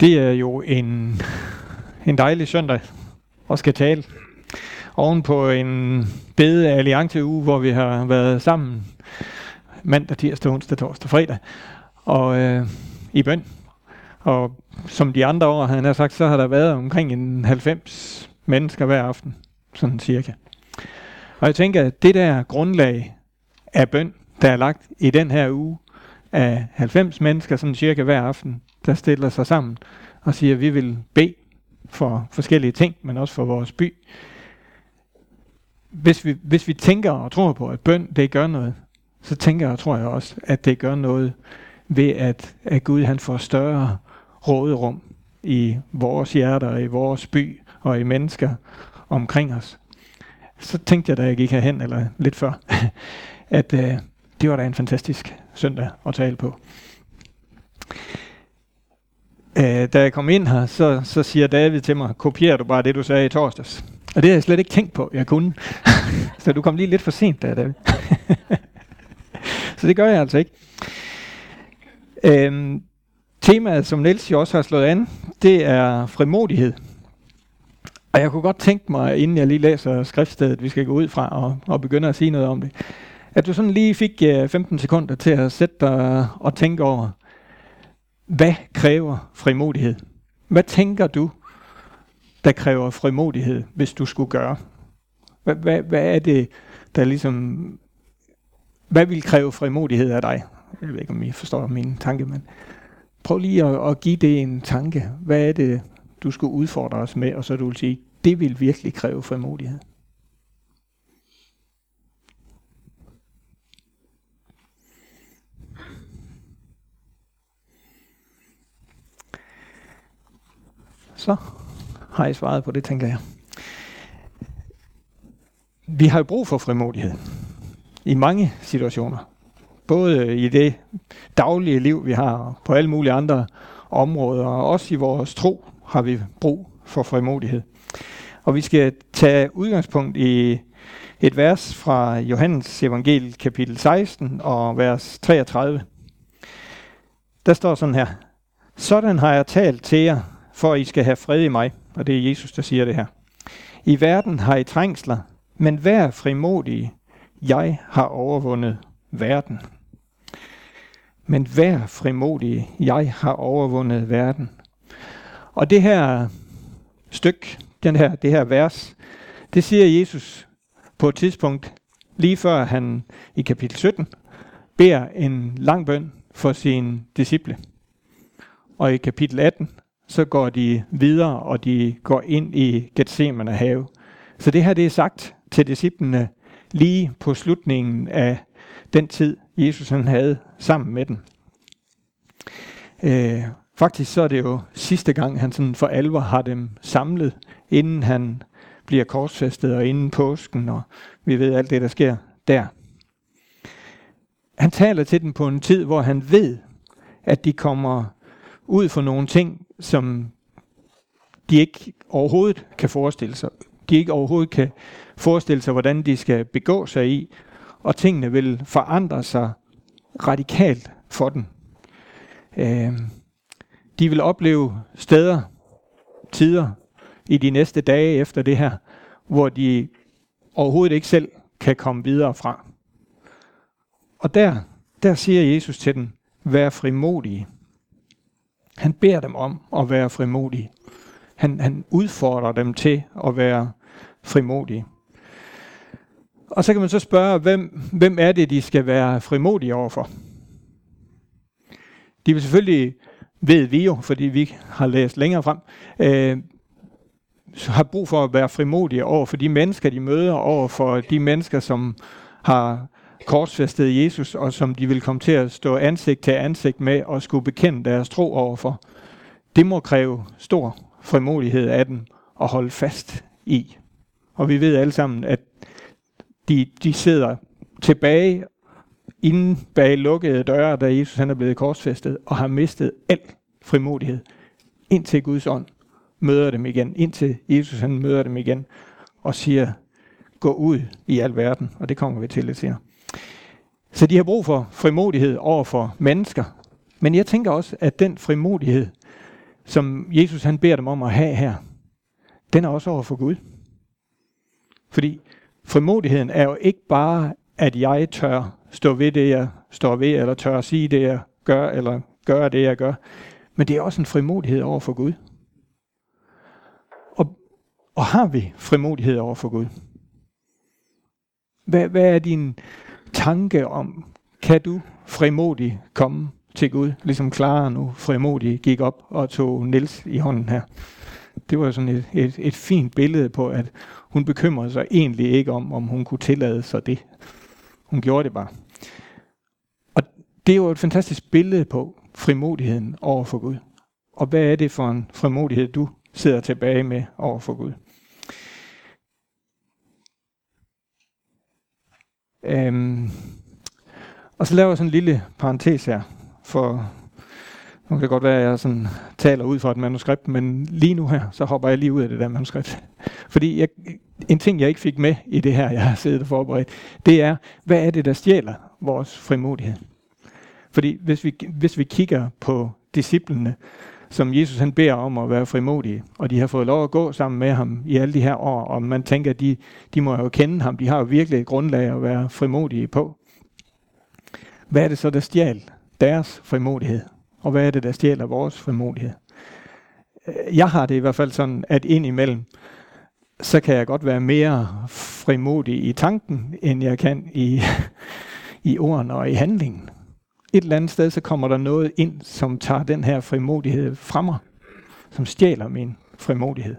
Det er jo en, en dejlig søndag at skal tale. Oven på en bede allianceuge, hvor vi har været sammen mandag, tirsdag, onsdag, torsdag, fredag. Og øh, i bøn. Og som de andre år, han har sagt, så har der været omkring en 90 mennesker hver aften. Sådan cirka. Og jeg tænker, at det der grundlag af bøn, der er lagt i den her uge, af 90 mennesker, sådan cirka hver aften, der stiller sig sammen og siger, at vi vil bede for forskellige ting, men også for vores by. Hvis vi, hvis vi tænker og tror på, at bøn, det gør noget, så tænker og tror jeg også, at det gør noget ved, at, at Gud han får større råderum i vores hjerter, i vores by og i mennesker omkring os. Så tænkte jeg, da jeg gik herhen, eller lidt før, at øh, det var da en fantastisk søndag at tale på. Øh, da jeg kom ind her, så, så siger David til mig, kopierer du bare det, du sagde i torsdags? Og det har jeg slet ikke tænkt på, jeg kunne. så du kom lige lidt for sent der, David. så det gør jeg altså ikke. Øhm, temaet, som Niels jo også har slået an, det er frimodighed. Og jeg kunne godt tænke mig, inden jeg lige læser skriftstedet, vi skal gå ud fra og, og begynde at sige noget om det, at du sådan lige fik øh, 15 sekunder til at sætte dig og tænke over, hvad kræver frimodighed? Hvad tænker du, der kræver frimodighed, hvis du skulle gøre? Hvad, hvad, hvad er det, der ligesom... Hvad vil kræve frimodighed af dig? Jeg ved ikke, om I forstår min tanke, men prøv lige at, at give det en tanke. Hvad er det, du skulle udfordre os med, og så du vil sige, det vil virkelig kræve frimodighed. Så har I svaret på det, tænker jeg. Vi har jo brug for frimodighed i mange situationer. Både i det daglige liv, vi har, på alle mulige andre områder, og også i vores tro har vi brug for frimodighed. Og vi skal tage udgangspunkt i et vers fra Johannes evangel kapitel 16 og vers 33. Der står sådan her. Sådan har jeg talt til jer, for I skal have fred i mig. Og det er Jesus, der siger det her. I verden har I trængsler, men vær frimodige. Jeg har overvundet verden. Men vær frimodige. Jeg har overvundet verden. Og det her stykke, den her, det her vers, det siger Jesus på et tidspunkt, lige før han i kapitel 17 beder en lang bøn for sine disciple. Og i kapitel 18, så går de videre, og de går ind i Gethsemane have. Så det her det er sagt til disciplene lige på slutningen af den tid, Jesus han havde sammen med dem. Øh, faktisk så er det jo sidste gang, han sådan for alvor har dem samlet, inden han bliver korsfæstet og inden påsken, og vi ved alt det, der sker der. Han taler til dem på en tid, hvor han ved, at de kommer ud for nogle ting, som de ikke overhovedet kan forestille sig. De ikke overhovedet kan forestille sig, hvordan de skal begå sig i, og tingene vil forandre sig radikalt for dem. Øh, de vil opleve steder, tider i de næste dage efter det her, hvor de overhovedet ikke selv kan komme videre fra. Og der, der siger Jesus til dem, vær frimodige. Han beder dem om at være frimodige. Han, han udfordrer dem til at være frimodige. Og så kan man så spørge, hvem, hvem er det, de skal være frimodige overfor? De vil selvfølgelig, ved vi jo, fordi vi har læst længere frem, øh, har brug for at være frimodige over for de mennesker, de møder, over for de mennesker, som har korsfæstede Jesus, og som de vil komme til at stå ansigt til ansigt med og skulle bekende deres tro overfor. Det må kræve stor frimodighed af dem at holde fast i. Og vi ved alle sammen, at de, de sidder tilbage inden bag lukkede døre, da Jesus han er blevet korsfæstet, og har mistet al frimodighed, indtil Guds ånd møder dem igen, indtil Jesus han møder dem igen, og siger, gå ud i al verden, og det kommer vi til lidt senere. Så de har brug for frimodighed over for mennesker. Men jeg tænker også, at den frimodighed, som Jesus han beder dem om at have her, den er også over for Gud. Fordi frimodigheden er jo ikke bare, at jeg tør stå ved det, jeg står ved, eller tør at sige det, jeg gør, eller gøre det, jeg gør. Men det er også en frimodighed over for Gud. Og, og har vi frimodighed over for Gud? Hvad, hvad er din tanke om, kan du frimodigt komme til Gud, ligesom Clara nu frimodigt gik op og tog Nils i hånden her. Det var sådan et, et, et fint billede på, at hun bekymrede sig egentlig ikke om, om hun kunne tillade sig det. Hun gjorde det bare. Og det er jo et fantastisk billede på frimodigheden over for Gud. Og hvad er det for en frimodighed, du sidder tilbage med over for Gud? Øhm, og så laver jeg sådan en lille parentes her, for nu kan det godt være, at jeg sådan taler ud fra et manuskript, men lige nu her, så hopper jeg lige ud af det der manuskript. Fordi jeg, en ting, jeg ikke fik med i det her, jeg har siddet og forberedt, det er, hvad er det, der stjæler vores frimodighed? Fordi hvis vi, hvis vi kigger på disciplene, som Jesus han beder om at være frimodige, og de har fået lov at gå sammen med ham i alle de her år, og man tænker, at de, de må jo kende ham, de har jo virkelig et grundlag at være frimodige på. Hvad er det så, der stjal deres frimodighed? Og hvad er det, der stjæler vores frimodighed? Jeg har det i hvert fald sådan, at indimellem, så kan jeg godt være mere frimodig i tanken, end jeg kan i, i ordene og i handlingen. Et eller andet sted, så kommer der noget ind, som tager den her frimodighed fra mig, som stjæler min frimodighed.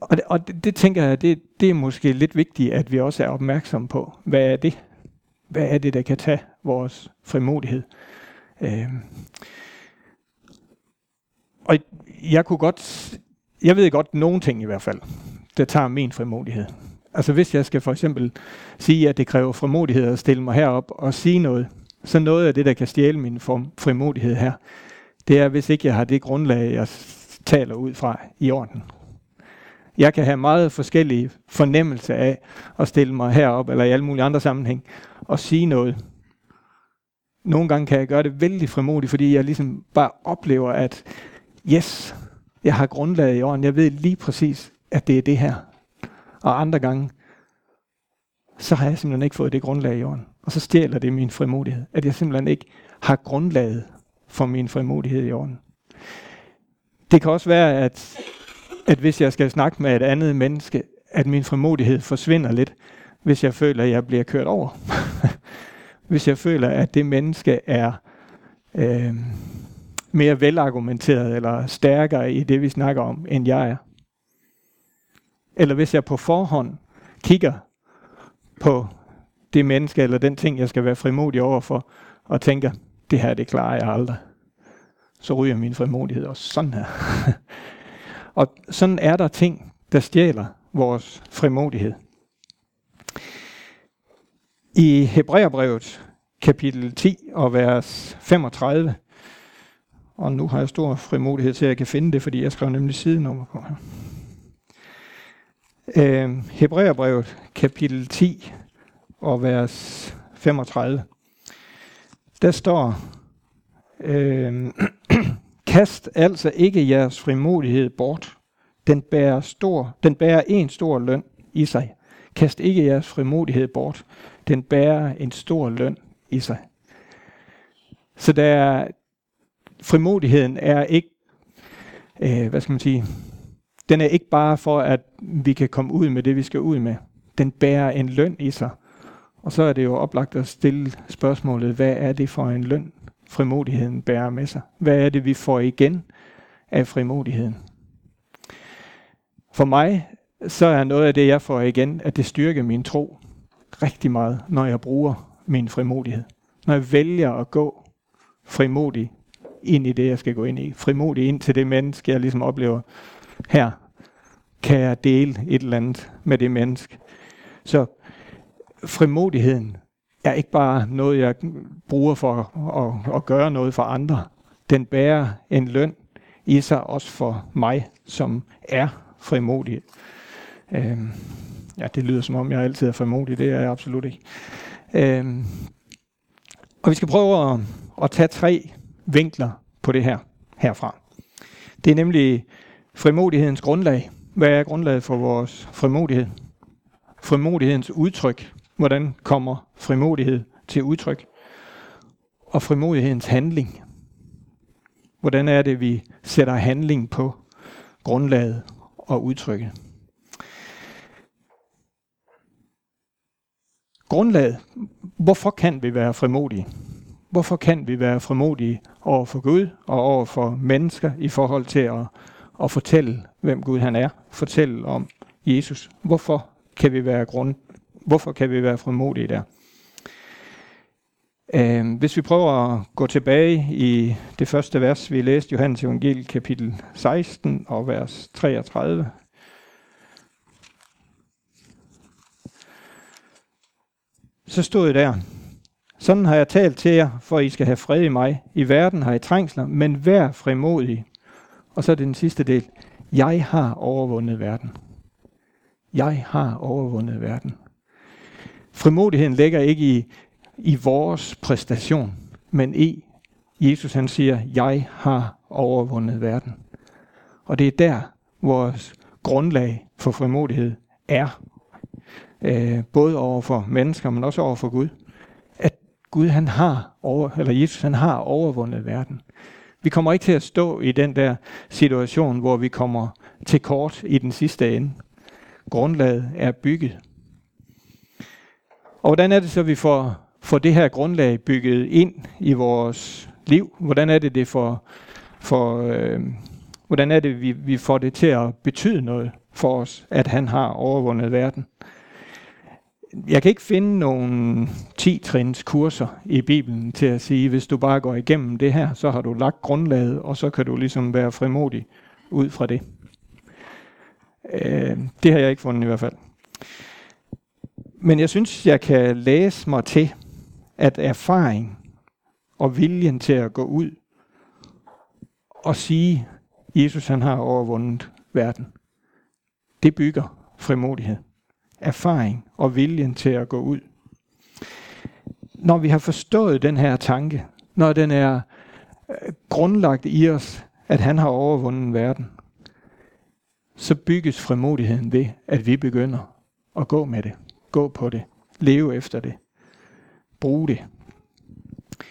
Og det, og det, det tænker jeg, det, det er måske lidt vigtigt, at vi også er opmærksomme på. Hvad er det? Hvad er det, der kan tage vores frimodighed? Øh. Og jeg kunne godt, jeg ved godt nogle ting i hvert fald, der tager min frimodighed. Altså hvis jeg skal for eksempel sige, at det kræver frimodighed at stille mig herop og sige noget, så noget af det, der kan stjæle min frimodighed her, det er, hvis ikke jeg har det grundlag, jeg taler ud fra i orden. Jeg kan have meget forskellige fornemmelser af at stille mig herop, eller i alle mulige andre sammenhæng, og sige noget. Nogle gange kan jeg gøre det vældig frimodigt, fordi jeg ligesom bare oplever, at yes, jeg har grundlaget i orden. Jeg ved lige præcis, at det er det her. Og andre gange, så har jeg simpelthen ikke fået det grundlag i orden. Og så stjæler det min frimodighed. At jeg simpelthen ikke har grundlaget for min frimodighed i orden. Det kan også være, at, at hvis jeg skal snakke med et andet menneske, at min frimodighed forsvinder lidt, hvis jeg føler, at jeg bliver kørt over. hvis jeg føler, at det menneske er øh, mere velargumenteret eller stærkere i det, vi snakker om, end jeg er. Eller hvis jeg på forhånd kigger på det menneske eller den ting, jeg skal være frimodig overfor, og tænker, det her, det klarer jeg aldrig. Så ryger min frimodighed også sådan her. og sådan er der ting, der stjæler vores frimodighed. I Hebræerbrevet kapitel 10 og vers 35, og nu har jeg stor frimodighed til, at jeg kan finde det, fordi jeg skrev nemlig sidenummer på her. Øh, Hebræerbrevet kapitel 10 og vers 35. Der står, øh, kast altså ikke jeres frimodighed bort. Den bærer, stor, den bærer en stor løn i sig. Kast ikke jeres frimodighed bort. Den bærer en stor løn i sig. Så der frimodigheden er ikke, øh, hvad skal man sige, den er ikke bare for, at vi kan komme ud med det, vi skal ud med. Den bærer en løn i sig. Og så er det jo oplagt at stille spørgsmålet, hvad er det for en løn, frimodigheden bærer med sig? Hvad er det, vi får igen af frimodigheden? For mig, så er noget af det, jeg får igen, at det styrker min tro rigtig meget, når jeg bruger min frimodighed. Når jeg vælger at gå frimodig ind i det, jeg skal gå ind i. Frimodig ind til det menneske, jeg ligesom oplever her. Kan jeg dele et eller andet med det menneske? Så frimodigheden er ikke bare noget, jeg bruger for at, at, at gøre noget for andre. Den bærer en løn i sig også for mig, som er frimodig. Øhm, ja, det lyder som om, jeg altid er frimodig. Det er jeg absolut ikke. Øhm, og vi skal prøve at, at tage tre vinkler på det her herfra. Det er nemlig frimodighedens grundlag. Hvad er grundlaget for vores frimodighed? Frimodighedens udtryk. Hvordan kommer frimodighed til udtryk? Og frimodighedens handling. Hvordan er det, vi sætter handling på grundlaget og udtrykket? Grundlaget. Hvorfor kan vi være frimodige? Hvorfor kan vi være frimodige over for Gud og over for mennesker i forhold til at, at fortælle, hvem Gud han er? Fortælle om Jesus. Hvorfor kan vi være grund? Hvorfor kan vi være frimodige der? Uh, hvis vi prøver at gå tilbage i det første vers, vi læste Johannes Evangel kapitel 16 og vers 33. Så stod der, sådan har jeg talt til jer, for I skal have fred i mig. I verden har I trængsler, men vær frimodig. Og så er det den sidste del. Jeg har overvundet verden. Jeg har overvundet verden. Frimodigheden ligger ikke i, i vores præstation, men i Jesus han siger, jeg har overvundet verden. Og det er der, vores grundlag for frimodighed er. Øh, både over for mennesker, men også over for Gud. Gud han har over, eller Jesus han har overvundet verden. Vi kommer ikke til at stå i den der situation, hvor vi kommer til kort i den sidste ende. Grundlaget er bygget. Og hvordan er det så, vi får, får det her grundlag bygget ind i vores liv? Hvordan er det, det for, for øh, hvordan er det, vi, vi får det til at betyde noget for os, at han har overvundet verden? Jeg kan ikke finde nogen 10-trins kurser i Bibelen til at sige, hvis du bare går igennem det her, så har du lagt grundlaget, og så kan du ligesom være frimodig ud fra det. Øh, det har jeg ikke fundet i hvert fald. Men jeg synes, jeg kan læse mig til, at erfaring og viljen til at gå ud og sige, Jesus han har overvundet verden, det bygger frimodighed erfaring og viljen til at gå ud. Når vi har forstået den her tanke, når den er øh, grundlagt i os, at han har overvundet verden, så bygges frimodigheden ved, at vi begynder at gå med det, gå på det, leve efter det, bruge det.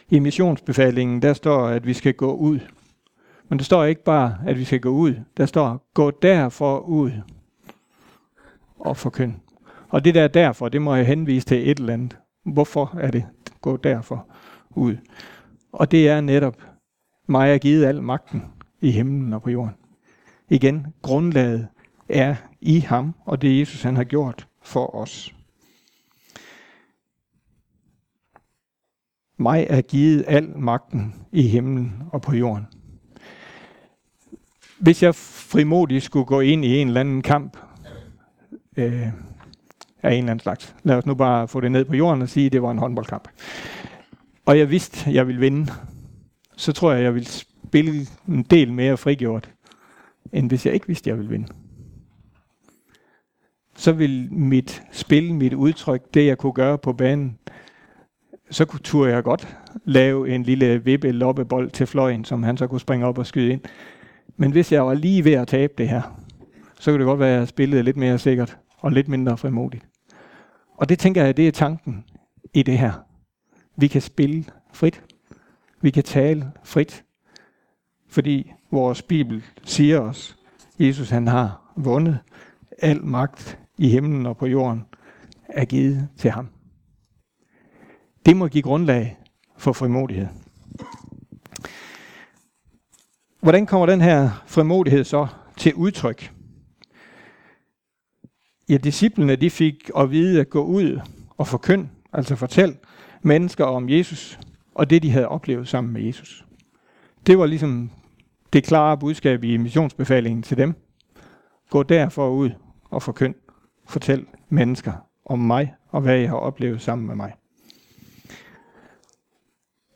I missionsbefalingen, der står, at vi skal gå ud. Men der står ikke bare, at vi skal gå ud. Der står, gå derfor ud og forkynd. Og det der derfor, det må jeg henvise til et eller andet. Hvorfor er det gå derfor ud? Og det er netop, mig er givet al magten i himlen og på jorden. Igen, grundlaget er i ham, og det Jesus han har gjort for os. Mig er givet al magten i himlen og på jorden. Hvis jeg frimodigt skulle gå ind i en eller anden kamp, øh, af en eller anden slags. Lad os nu bare få det ned på jorden og sige, at det var en håndboldkamp. Og jeg vidste, at jeg ville vinde. Så tror jeg, at jeg ville spille en del mere frigjort, end hvis jeg ikke vidste, at jeg ville vinde. Så vil mit spil, mit udtryk, det jeg kunne gøre på banen, så kunne turde jeg godt lave en lille vippe loppebold til fløjen, som han så kunne springe op og skyde ind. Men hvis jeg var lige ved at tabe det her, så kunne det godt være, at jeg spillede lidt mere sikkert og lidt mindre frimodigt. Og det tænker jeg, det er tanken i det her. Vi kan spille frit. Vi kan tale frit. Fordi vores Bibel siger os, Jesus han har vundet. Al magt i himlen og på jorden er givet til ham. Det må give grundlag for frimodighed. Hvordan kommer den her frimodighed så til udtryk? Ja, disciplene de fik at vide at gå ud og forkynd, altså fortæl mennesker om Jesus og det, de havde oplevet sammen med Jesus. Det var ligesom det klare budskab i missionsbefalingen til dem. Gå derfor ud og forkynd. Fortæl mennesker om mig og hvad jeg har oplevet sammen med mig.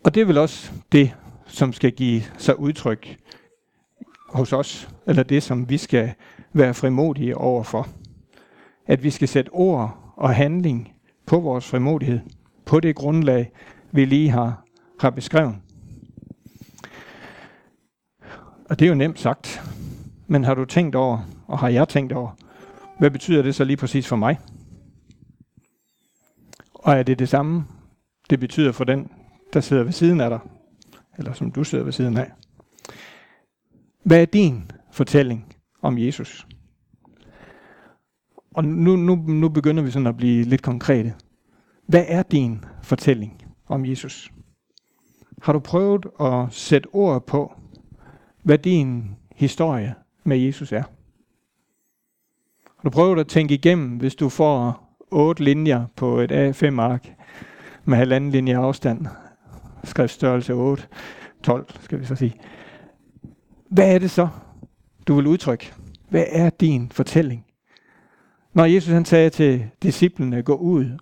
Og det er vel også det, som skal give sig udtryk hos os, eller det, som vi skal være frimodige overfor at vi skal sætte ord og handling på vores frimodighed, på det grundlag, vi lige har, har beskrevet. Og det er jo nemt sagt. Men har du tænkt over, og har jeg tænkt over, hvad betyder det så lige præcis for mig? Og er det det samme, det betyder for den, der sidder ved siden af dig? Eller som du sidder ved siden af? Hvad er din fortælling om Jesus? Og nu, nu, nu begynder vi sådan at blive lidt konkrete. Hvad er din fortælling om Jesus? Har du prøvet at sætte ord på, hvad din historie med Jesus er? Har du prøvet at tænke igennem, hvis du får otte linjer på et A5-ark med halvanden linje afstand, skriftstørrelse 8, 12 skal vi så sige. Hvad er det så, du vil udtrykke? Hvad er din fortælling? Når Jesus han sagde til disciplene, gå ud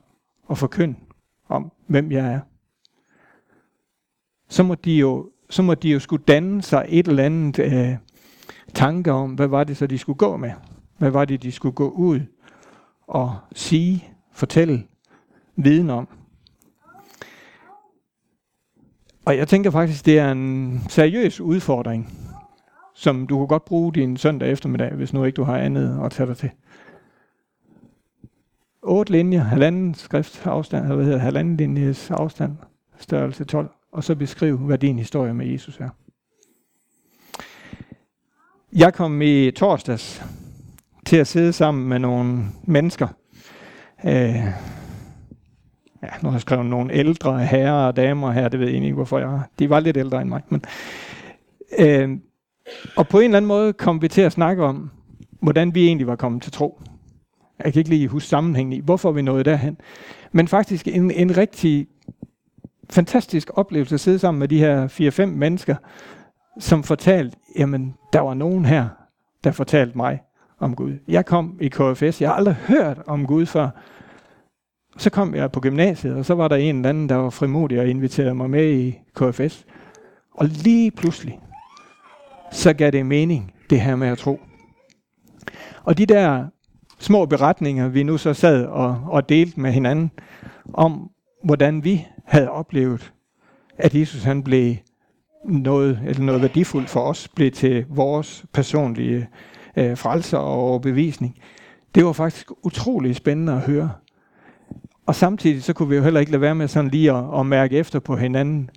og forkynd om, hvem jeg er, så må de jo, så må de jo skulle danne sig et eller andet øh, tanke om, hvad var det så, de skulle gå med? Hvad var det, de skulle gå ud og sige, fortælle, viden om? Og jeg tænker faktisk, det er en seriøs udfordring, som du kunne godt bruge din søndag eftermiddag, hvis nu ikke du har andet at tage dig til. 8 linjer, halvanden skrift afstand, eller hvad hedder halvanden linjes afstand, størrelse 12, og så beskriv, hvad din historie med Jesus er. Jeg kom i torsdags til at sidde sammen med nogle mennesker. Øh, ja, nu har jeg skrevet nogle ældre herrer og damer her, det ved jeg ikke, hvorfor jeg De var lidt ældre end mig. Men, øh, og på en eller anden måde kom vi til at snakke om, hvordan vi egentlig var kommet til tro. Jeg kan ikke lige huske sammenhængen i, hvorfor vi nåede derhen. Men faktisk en, en rigtig fantastisk oplevelse at sidde sammen med de her 4-5 mennesker, som fortalte, jamen, der var nogen her, der fortalte mig om Gud. Jeg kom i KFS, jeg har aldrig hørt om Gud før. Så kom jeg på gymnasiet, og så var der en eller anden, der var frimodig og inviterede mig med i KFS. Og lige pludselig, så gav det mening, det her med at tro. Og de der små beretninger, vi nu så sad og, og delte med hinanden, om hvordan vi havde oplevet, at Jesus han blev noget, eller noget værdifuldt for os, blev til vores personlige øh, frelser og overbevisning. Det var faktisk utrolig spændende at høre. Og samtidig så kunne vi jo heller ikke lade være med sådan lige at, at mærke efter på hinanden.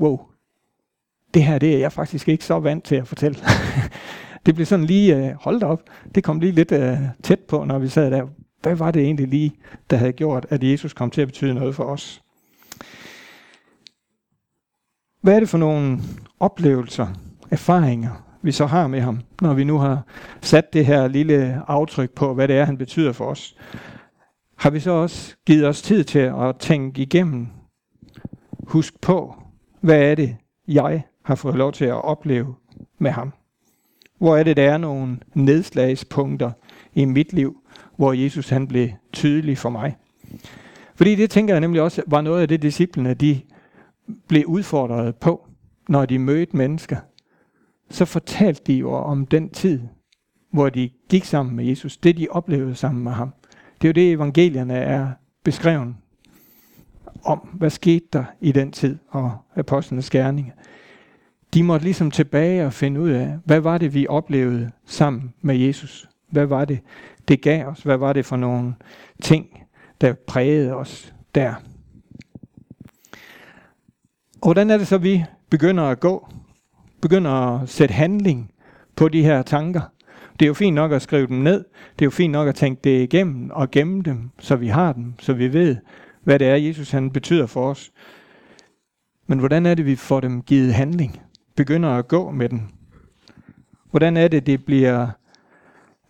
Wow, det her det er jeg faktisk ikke så vant til at fortælle. det blev sådan lige, øh, holdt op, det kom lige lidt øh, tæt på, når vi sad der. Hvad var det egentlig lige, der havde gjort, at Jesus kom til at betyde noget for os? Hvad er det for nogle oplevelser, erfaringer, vi så har med ham, når vi nu har sat det her lille aftryk på, hvad det er, han betyder for os? Har vi så også givet os tid til at tænke igennem, husk på, hvad er det, jeg har fået lov til at opleve med ham? Hvor er det, der er nogle nedslagspunkter i mit liv, hvor Jesus han blev tydelig for mig? Fordi det tænker jeg nemlig også var noget af det, disciplene de blev udfordret på, når de mødte mennesker, så fortalte de jo om den tid, hvor de gik sammen med Jesus, det de oplevede sammen med ham. Det er jo det, evangelierne er beskrevet om, hvad skete der i den tid, og apostlenes gerninger. De måtte ligesom tilbage og finde ud af, hvad var det, vi oplevede sammen med Jesus? Hvad var det, det gav os? Hvad var det for nogle ting, der prægede os der? Og hvordan er det så, vi begynder at gå? Begynder at sætte handling på de her tanker? Det er jo fint nok at skrive dem ned. Det er jo fint nok at tænke det igennem og gemme dem, så vi har dem, så vi ved, hvad det er, Jesus han betyder for os. Men hvordan er det, vi får dem givet handling? Begynder at gå med den? Hvordan er det, det bliver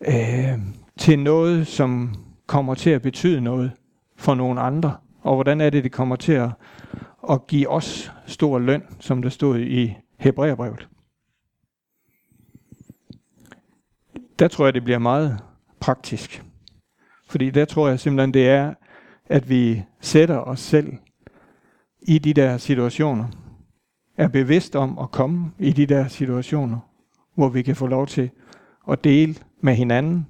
øh, til noget, som kommer til at betyde noget for nogle andre? Og hvordan er det, det kommer til at at give os stor løn, som der stod i Hebræerbrevet. Der tror jeg, det bliver meget praktisk. Fordi der tror jeg simpelthen, det er, at vi sætter os selv i de der situationer. Er bevidst om at komme i de der situationer, hvor vi kan få lov til at dele med hinanden,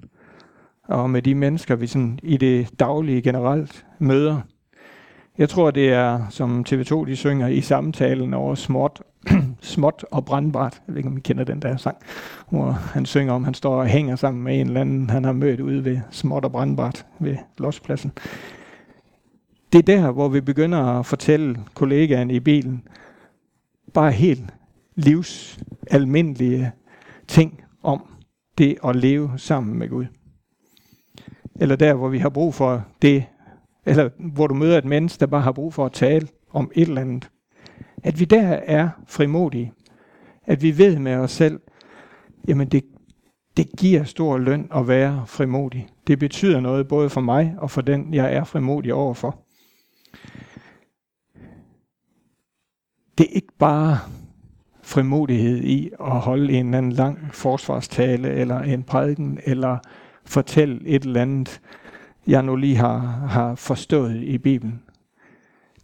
og med de mennesker, vi sådan i det daglige generelt møder Jeg tror, det er, som TV2 de synger i samtalen over småt, småt og brandbart. Jeg ved ikke, om I kender den der sang, hvor han synger om, han står og hænger sammen med en eller anden, han har mødt ude ved småt og brandbart ved Lospladsen. Det er der, hvor vi begynder at fortælle kollegaen i bilen, bare helt livsalmindelige ting om det at leve sammen med Gud. Eller der, hvor vi har brug for det, eller hvor du møder et menneske, der bare har brug for at tale om et eller andet. At vi der er frimodige. At vi ved med os selv, jamen det, det giver stor løn at være frimodig. Det betyder noget både for mig og for den, jeg er frimodig overfor. Det er ikke bare frimodighed i at holde en eller anden lang forsvarstale, eller en prædiken, eller fortælle et eller andet, jeg nu lige har, har forstået i Bibelen.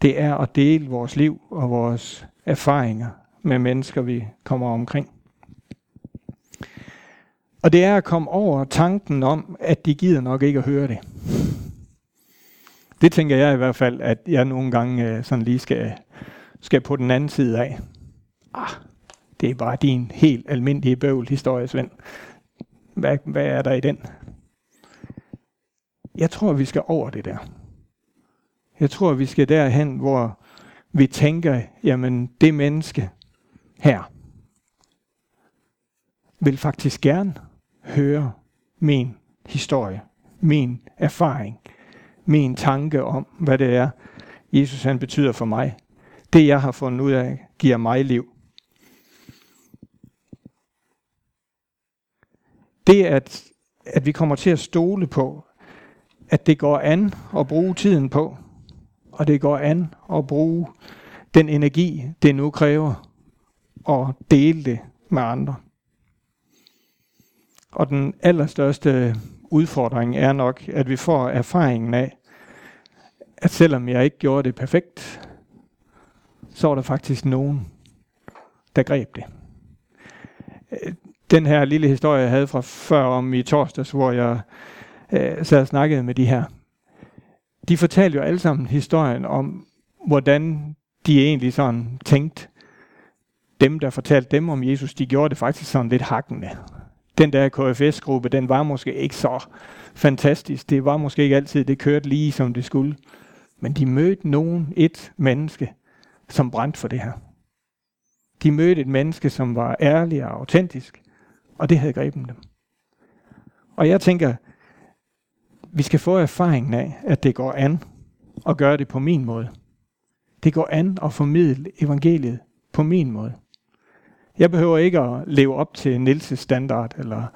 Det er at dele vores liv og vores erfaringer med mennesker, vi kommer omkring. Og det er at komme over tanken om, at de gider nok ikke at høre det. Det tænker jeg i hvert fald, at jeg nogle gange øh, sådan lige skal, skal på den anden side af. Ah, det er bare din helt almindelige bøvlhistorie, Svend. Hvad, hvad er der i den? Jeg tror, vi skal over det der. Jeg tror, vi skal derhen, hvor vi tænker, jamen det menneske her vil faktisk gerne høre min historie, min erfaring, min tanke om, hvad det er, Jesus han betyder for mig. Det jeg har fundet ud af, giver mig liv. Det at, at vi kommer til at stole på, at det går an at bruge tiden på, og det går an at bruge den energi, det nu kræver, og dele det med andre. Og den allerstørste udfordring er nok, at vi får erfaringen af, at selvom jeg ikke gjorde det perfekt, så var der faktisk nogen, der greb det. Den her lille historie, jeg havde fra før om i torsdags, hvor jeg øh, sad og snakkede med de her, de fortalte jo alle sammen historien om, hvordan de egentlig sådan tænkte, dem der fortalte dem om Jesus, de gjorde det faktisk sådan lidt hakkende. Den der KFS-gruppe, den var måske ikke så fantastisk. Det var måske ikke altid, det kørte lige som det skulle. Men de mødte nogen, et menneske, som brændte for det her. De mødte et menneske, som var ærlig og autentisk, og det havde grebet dem. Og jeg tænker, vi skal få erfaringen af, at det går an at gøre det på min måde. Det går an at formidle evangeliet på min måde. Jeg behøver ikke at leve op til Nils' standard eller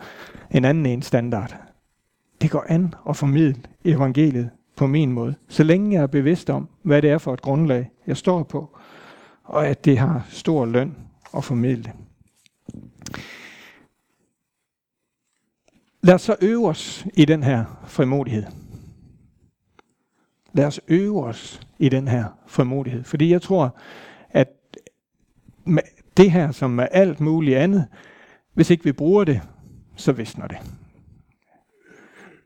en anden en standard. Det går an at formidle evangeliet på min måde, så længe jeg er bevidst om, hvad det er for et grundlag, jeg står på, og at det har stor løn at formidle. Lad os så øve os i den her frimodighed. Lad os øve os i den her frimodighed. Fordi jeg tror, at det her som med alt muligt andet, hvis ikke vi bruger det, så visner det.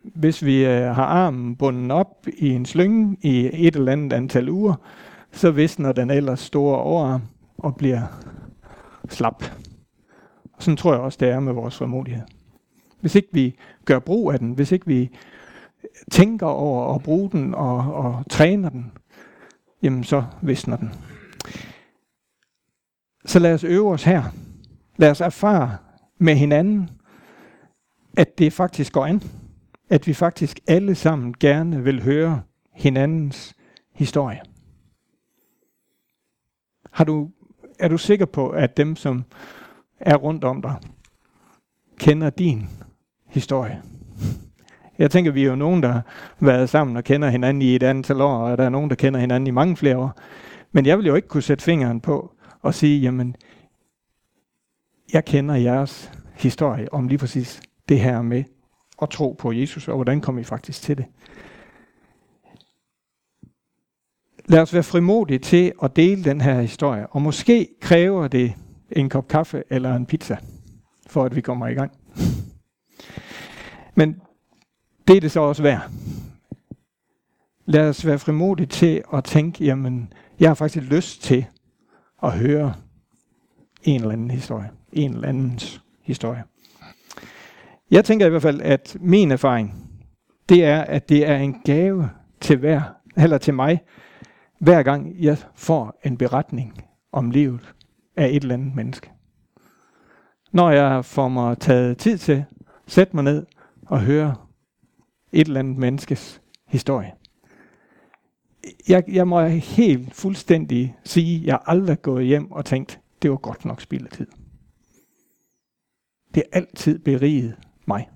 Hvis vi øh, har armen bundet op i en slynge i et eller andet antal uger, så visner den ellers store overarm og bliver slap. Og sådan tror jeg også, det er med vores frimodighed. Hvis ikke vi gør brug af den, hvis ikke vi tænker over at bruge den og, og træner den, jamen så visner den. Så lad os øve os her. Lad os erfare med hinanden, at det faktisk går an. At vi faktisk alle sammen gerne vil høre hinandens historie. Har du, er du sikker på, at dem, som er rundt om dig, kender din historie? Jeg tænker, vi er jo nogen, der har været sammen og kender hinanden i et antal år, og der er nogen, der kender hinanden i mange flere år. Men jeg vil jo ikke kunne sætte fingeren på og sige, jamen, jeg kender jeres historie om lige præcis det her med at tro på Jesus, og hvordan kom I faktisk til det. Lad os være frimodige til at dele den her historie, og måske kræver det en kop kaffe eller en pizza, for at vi kommer i gang. Men det er det så også værd. Lad os være frimodige til at tænke, jamen, jeg har faktisk lyst til at høre en eller anden historie. En eller andens historie. Jeg tænker i hvert fald, at min erfaring, det er, at det er en gave til hver, eller til mig, hver gang jeg får en beretning om livet af et eller andet menneske. Når jeg får mig taget tid til, sætte mig ned og høre et eller andet menneskes historie. Jeg, jeg må helt fuldstændig sige, at jeg aldrig er gået hjem og tænkt, det var godt nok spilletid. Det har altid beriget mig.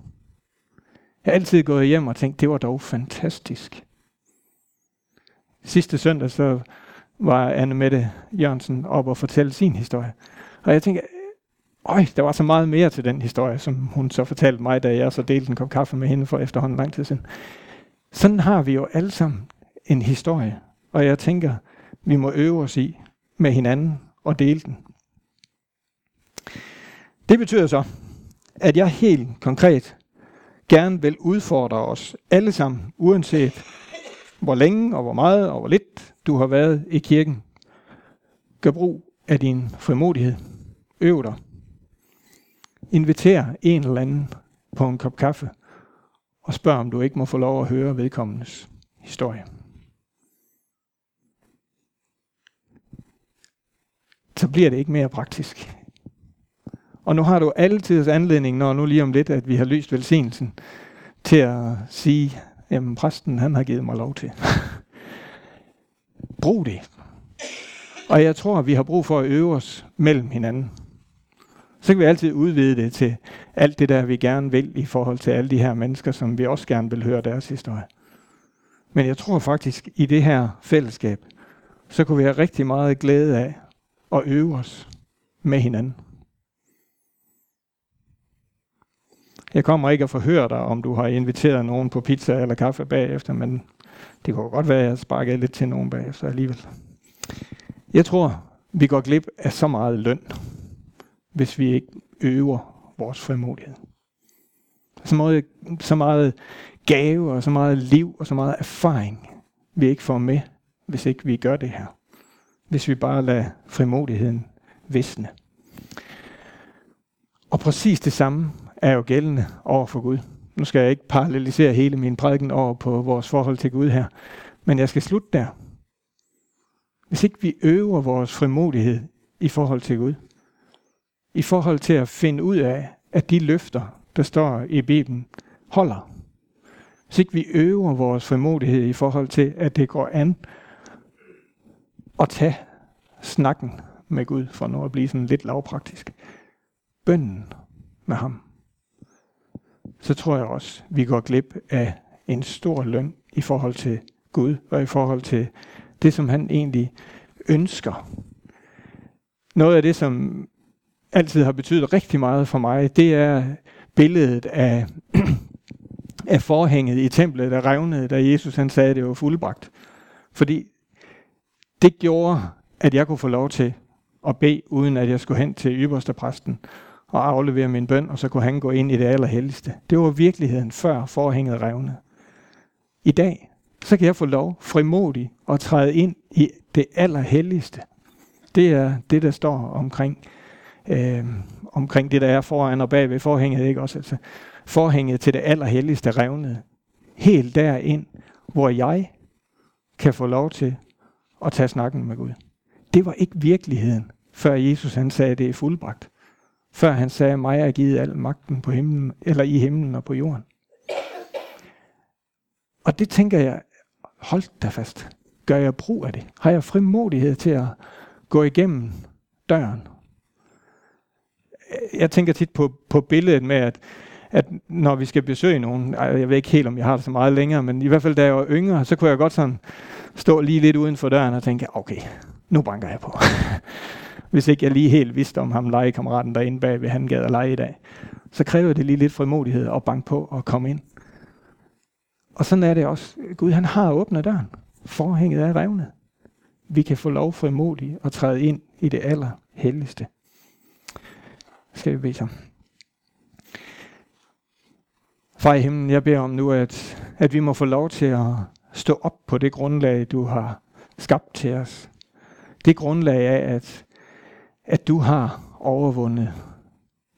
Jeg har altid gået hjem og tænkt, det var dog fantastisk. Sidste søndag så var Anne Mette Jørgensen op og fortælle sin historie. Og jeg tænker, øj, der var så meget mere til den historie, som hun så fortalte mig, da jeg så delte en kop kaffe med hende for efterhånden lang tid siden. Sådan har vi jo alle sammen en historie, og jeg tænker, vi må øve os i med hinanden og dele den. Det betyder så, at jeg helt konkret gerne vil udfordre os alle sammen, uanset hvor længe og hvor meget og hvor lidt du har været i kirken. Gør brug af din frimodighed. Øv dig. Inviter en eller anden på en kop kaffe og spørg, om du ikke må få lov at høre vedkommendes historie. Så bliver det ikke mere praktisk. Og nu har du altid anledning, når nu lige om lidt, at vi har løst velsignelsen, til at sige, jamen præsten han har givet mig lov til. Brug det. Og jeg tror, at vi har brug for at øve os mellem hinanden. Så kan vi altid udvide det til alt det der, vi gerne vil i forhold til alle de her mennesker, som vi også gerne vil høre deres historie. Men jeg tror faktisk, i det her fællesskab, så kunne vi have rigtig meget glæde af at øve os med hinanden. Jeg kommer ikke at forhøre dig, om du har inviteret nogen på pizza eller kaffe bagefter, men det kunne godt være, at jeg sparkede lidt til nogen bagefter alligevel. Jeg tror, vi går glip af så meget løn, hvis vi ikke øver vores frimodighed. Så meget, så meget gave og så meget liv og så meget erfaring, vi ikke får med, hvis ikke vi gør det her. Hvis vi bare lader frimodigheden visne. Og præcis det samme er jo gældende over for Gud. Nu skal jeg ikke parallelisere hele min prædiken over på vores forhold til Gud her, men jeg skal slutte der. Hvis ikke vi øver vores frimodighed i forhold til Gud, i forhold til at finde ud af, at de løfter, der står i Bibelen, holder. Hvis ikke vi øver vores frimodighed i forhold til, at det går an at tage snakken med Gud, for nu at blive sådan lidt lavpraktisk. Bønden med ham så tror jeg også, vi går glip af en stor løn i forhold til Gud, og i forhold til det, som han egentlig ønsker. Noget af det, som altid har betydet rigtig meget for mig, det er billedet af, af forhænget i templet, der revnede, da Jesus han sagde, at det var fuldbragt. Fordi det gjorde, at jeg kunne få lov til at bede, uden at jeg skulle hen til ypperste præsten og aflevere min bøn, og så kunne han gå ind i det allerhelligste. Det var virkeligheden før forhænget revne. I dag, så kan jeg få lov frimodigt at træde ind i det allerhelligste. Det er det, der står omkring, øh, omkring det, der er foran og bag ved forhænget. Ikke? Også, altså, forhænget til det allerhelligste revnede. Helt derind, hvor jeg kan få lov til at tage snakken med Gud. Det var ikke virkeligheden, før Jesus han sagde, at det er fuldbragt før han sagde, mig er givet al magten på himlen, eller i himlen og på jorden. Og det tænker jeg, hold da fast. Gør jeg brug af det? Har jeg frimodighed til at gå igennem døren? Jeg tænker tit på, på billedet med, at, at når vi skal besøge nogen, jeg ved ikke helt, om jeg har det så meget længere, men i hvert fald da jeg var yngre, så kunne jeg godt sådan stå lige lidt uden for døren og tænke, okay, nu banker jeg på hvis ikke jeg lige helt vidste om ham legekammeraten derinde bag ved han gad at lege i dag. Så kræver det lige lidt frimodighed at banke på og komme ind. Og sådan er det også. Gud han har åbnet døren. Forhænget er revnet. Vi kan få lov frimodigt at træde ind i det allerhelligste. Skal vi bede sammen. Far i himlen, jeg beder om nu, at, at vi må få lov til at stå op på det grundlag, du har skabt til os. Det grundlag af, at, at du har overvundet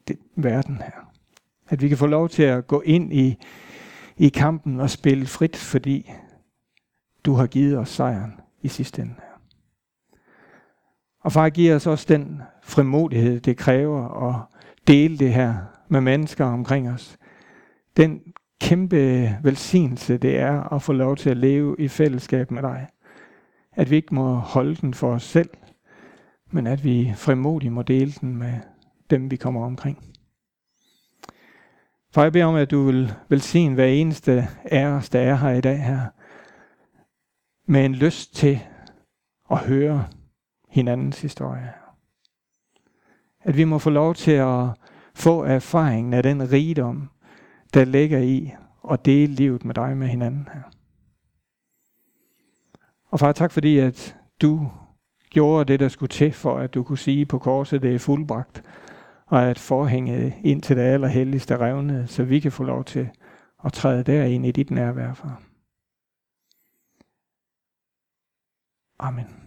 det, verden her. At vi kan få lov til at gå ind i, i kampen og spille frit, fordi du har givet os sejren i sidste ende. Og far, giver os også den frimodighed, det kræver at dele det her med mennesker omkring os. Den kæmpe velsignelse, det er at få lov til at leve i fællesskab med dig. At vi ikke må holde den for os selv, men at vi frimodigt må dele den med dem, vi kommer omkring. For jeg beder om, at du vil velsigne hver eneste af os, der er her i dag her, med en lyst til at høre hinandens historie. At vi må få lov til at få erfaringen af den rigdom, der ligger i at dele livet med dig med hinanden her. Og far, tak fordi, at du gjorde det, der skulle til, for at du kunne sige på korset, det er fuldbragt, og at forhænget ind til det allerhelligste revnede, så vi kan få lov til at træde derind i dit nærvær, far. Amen.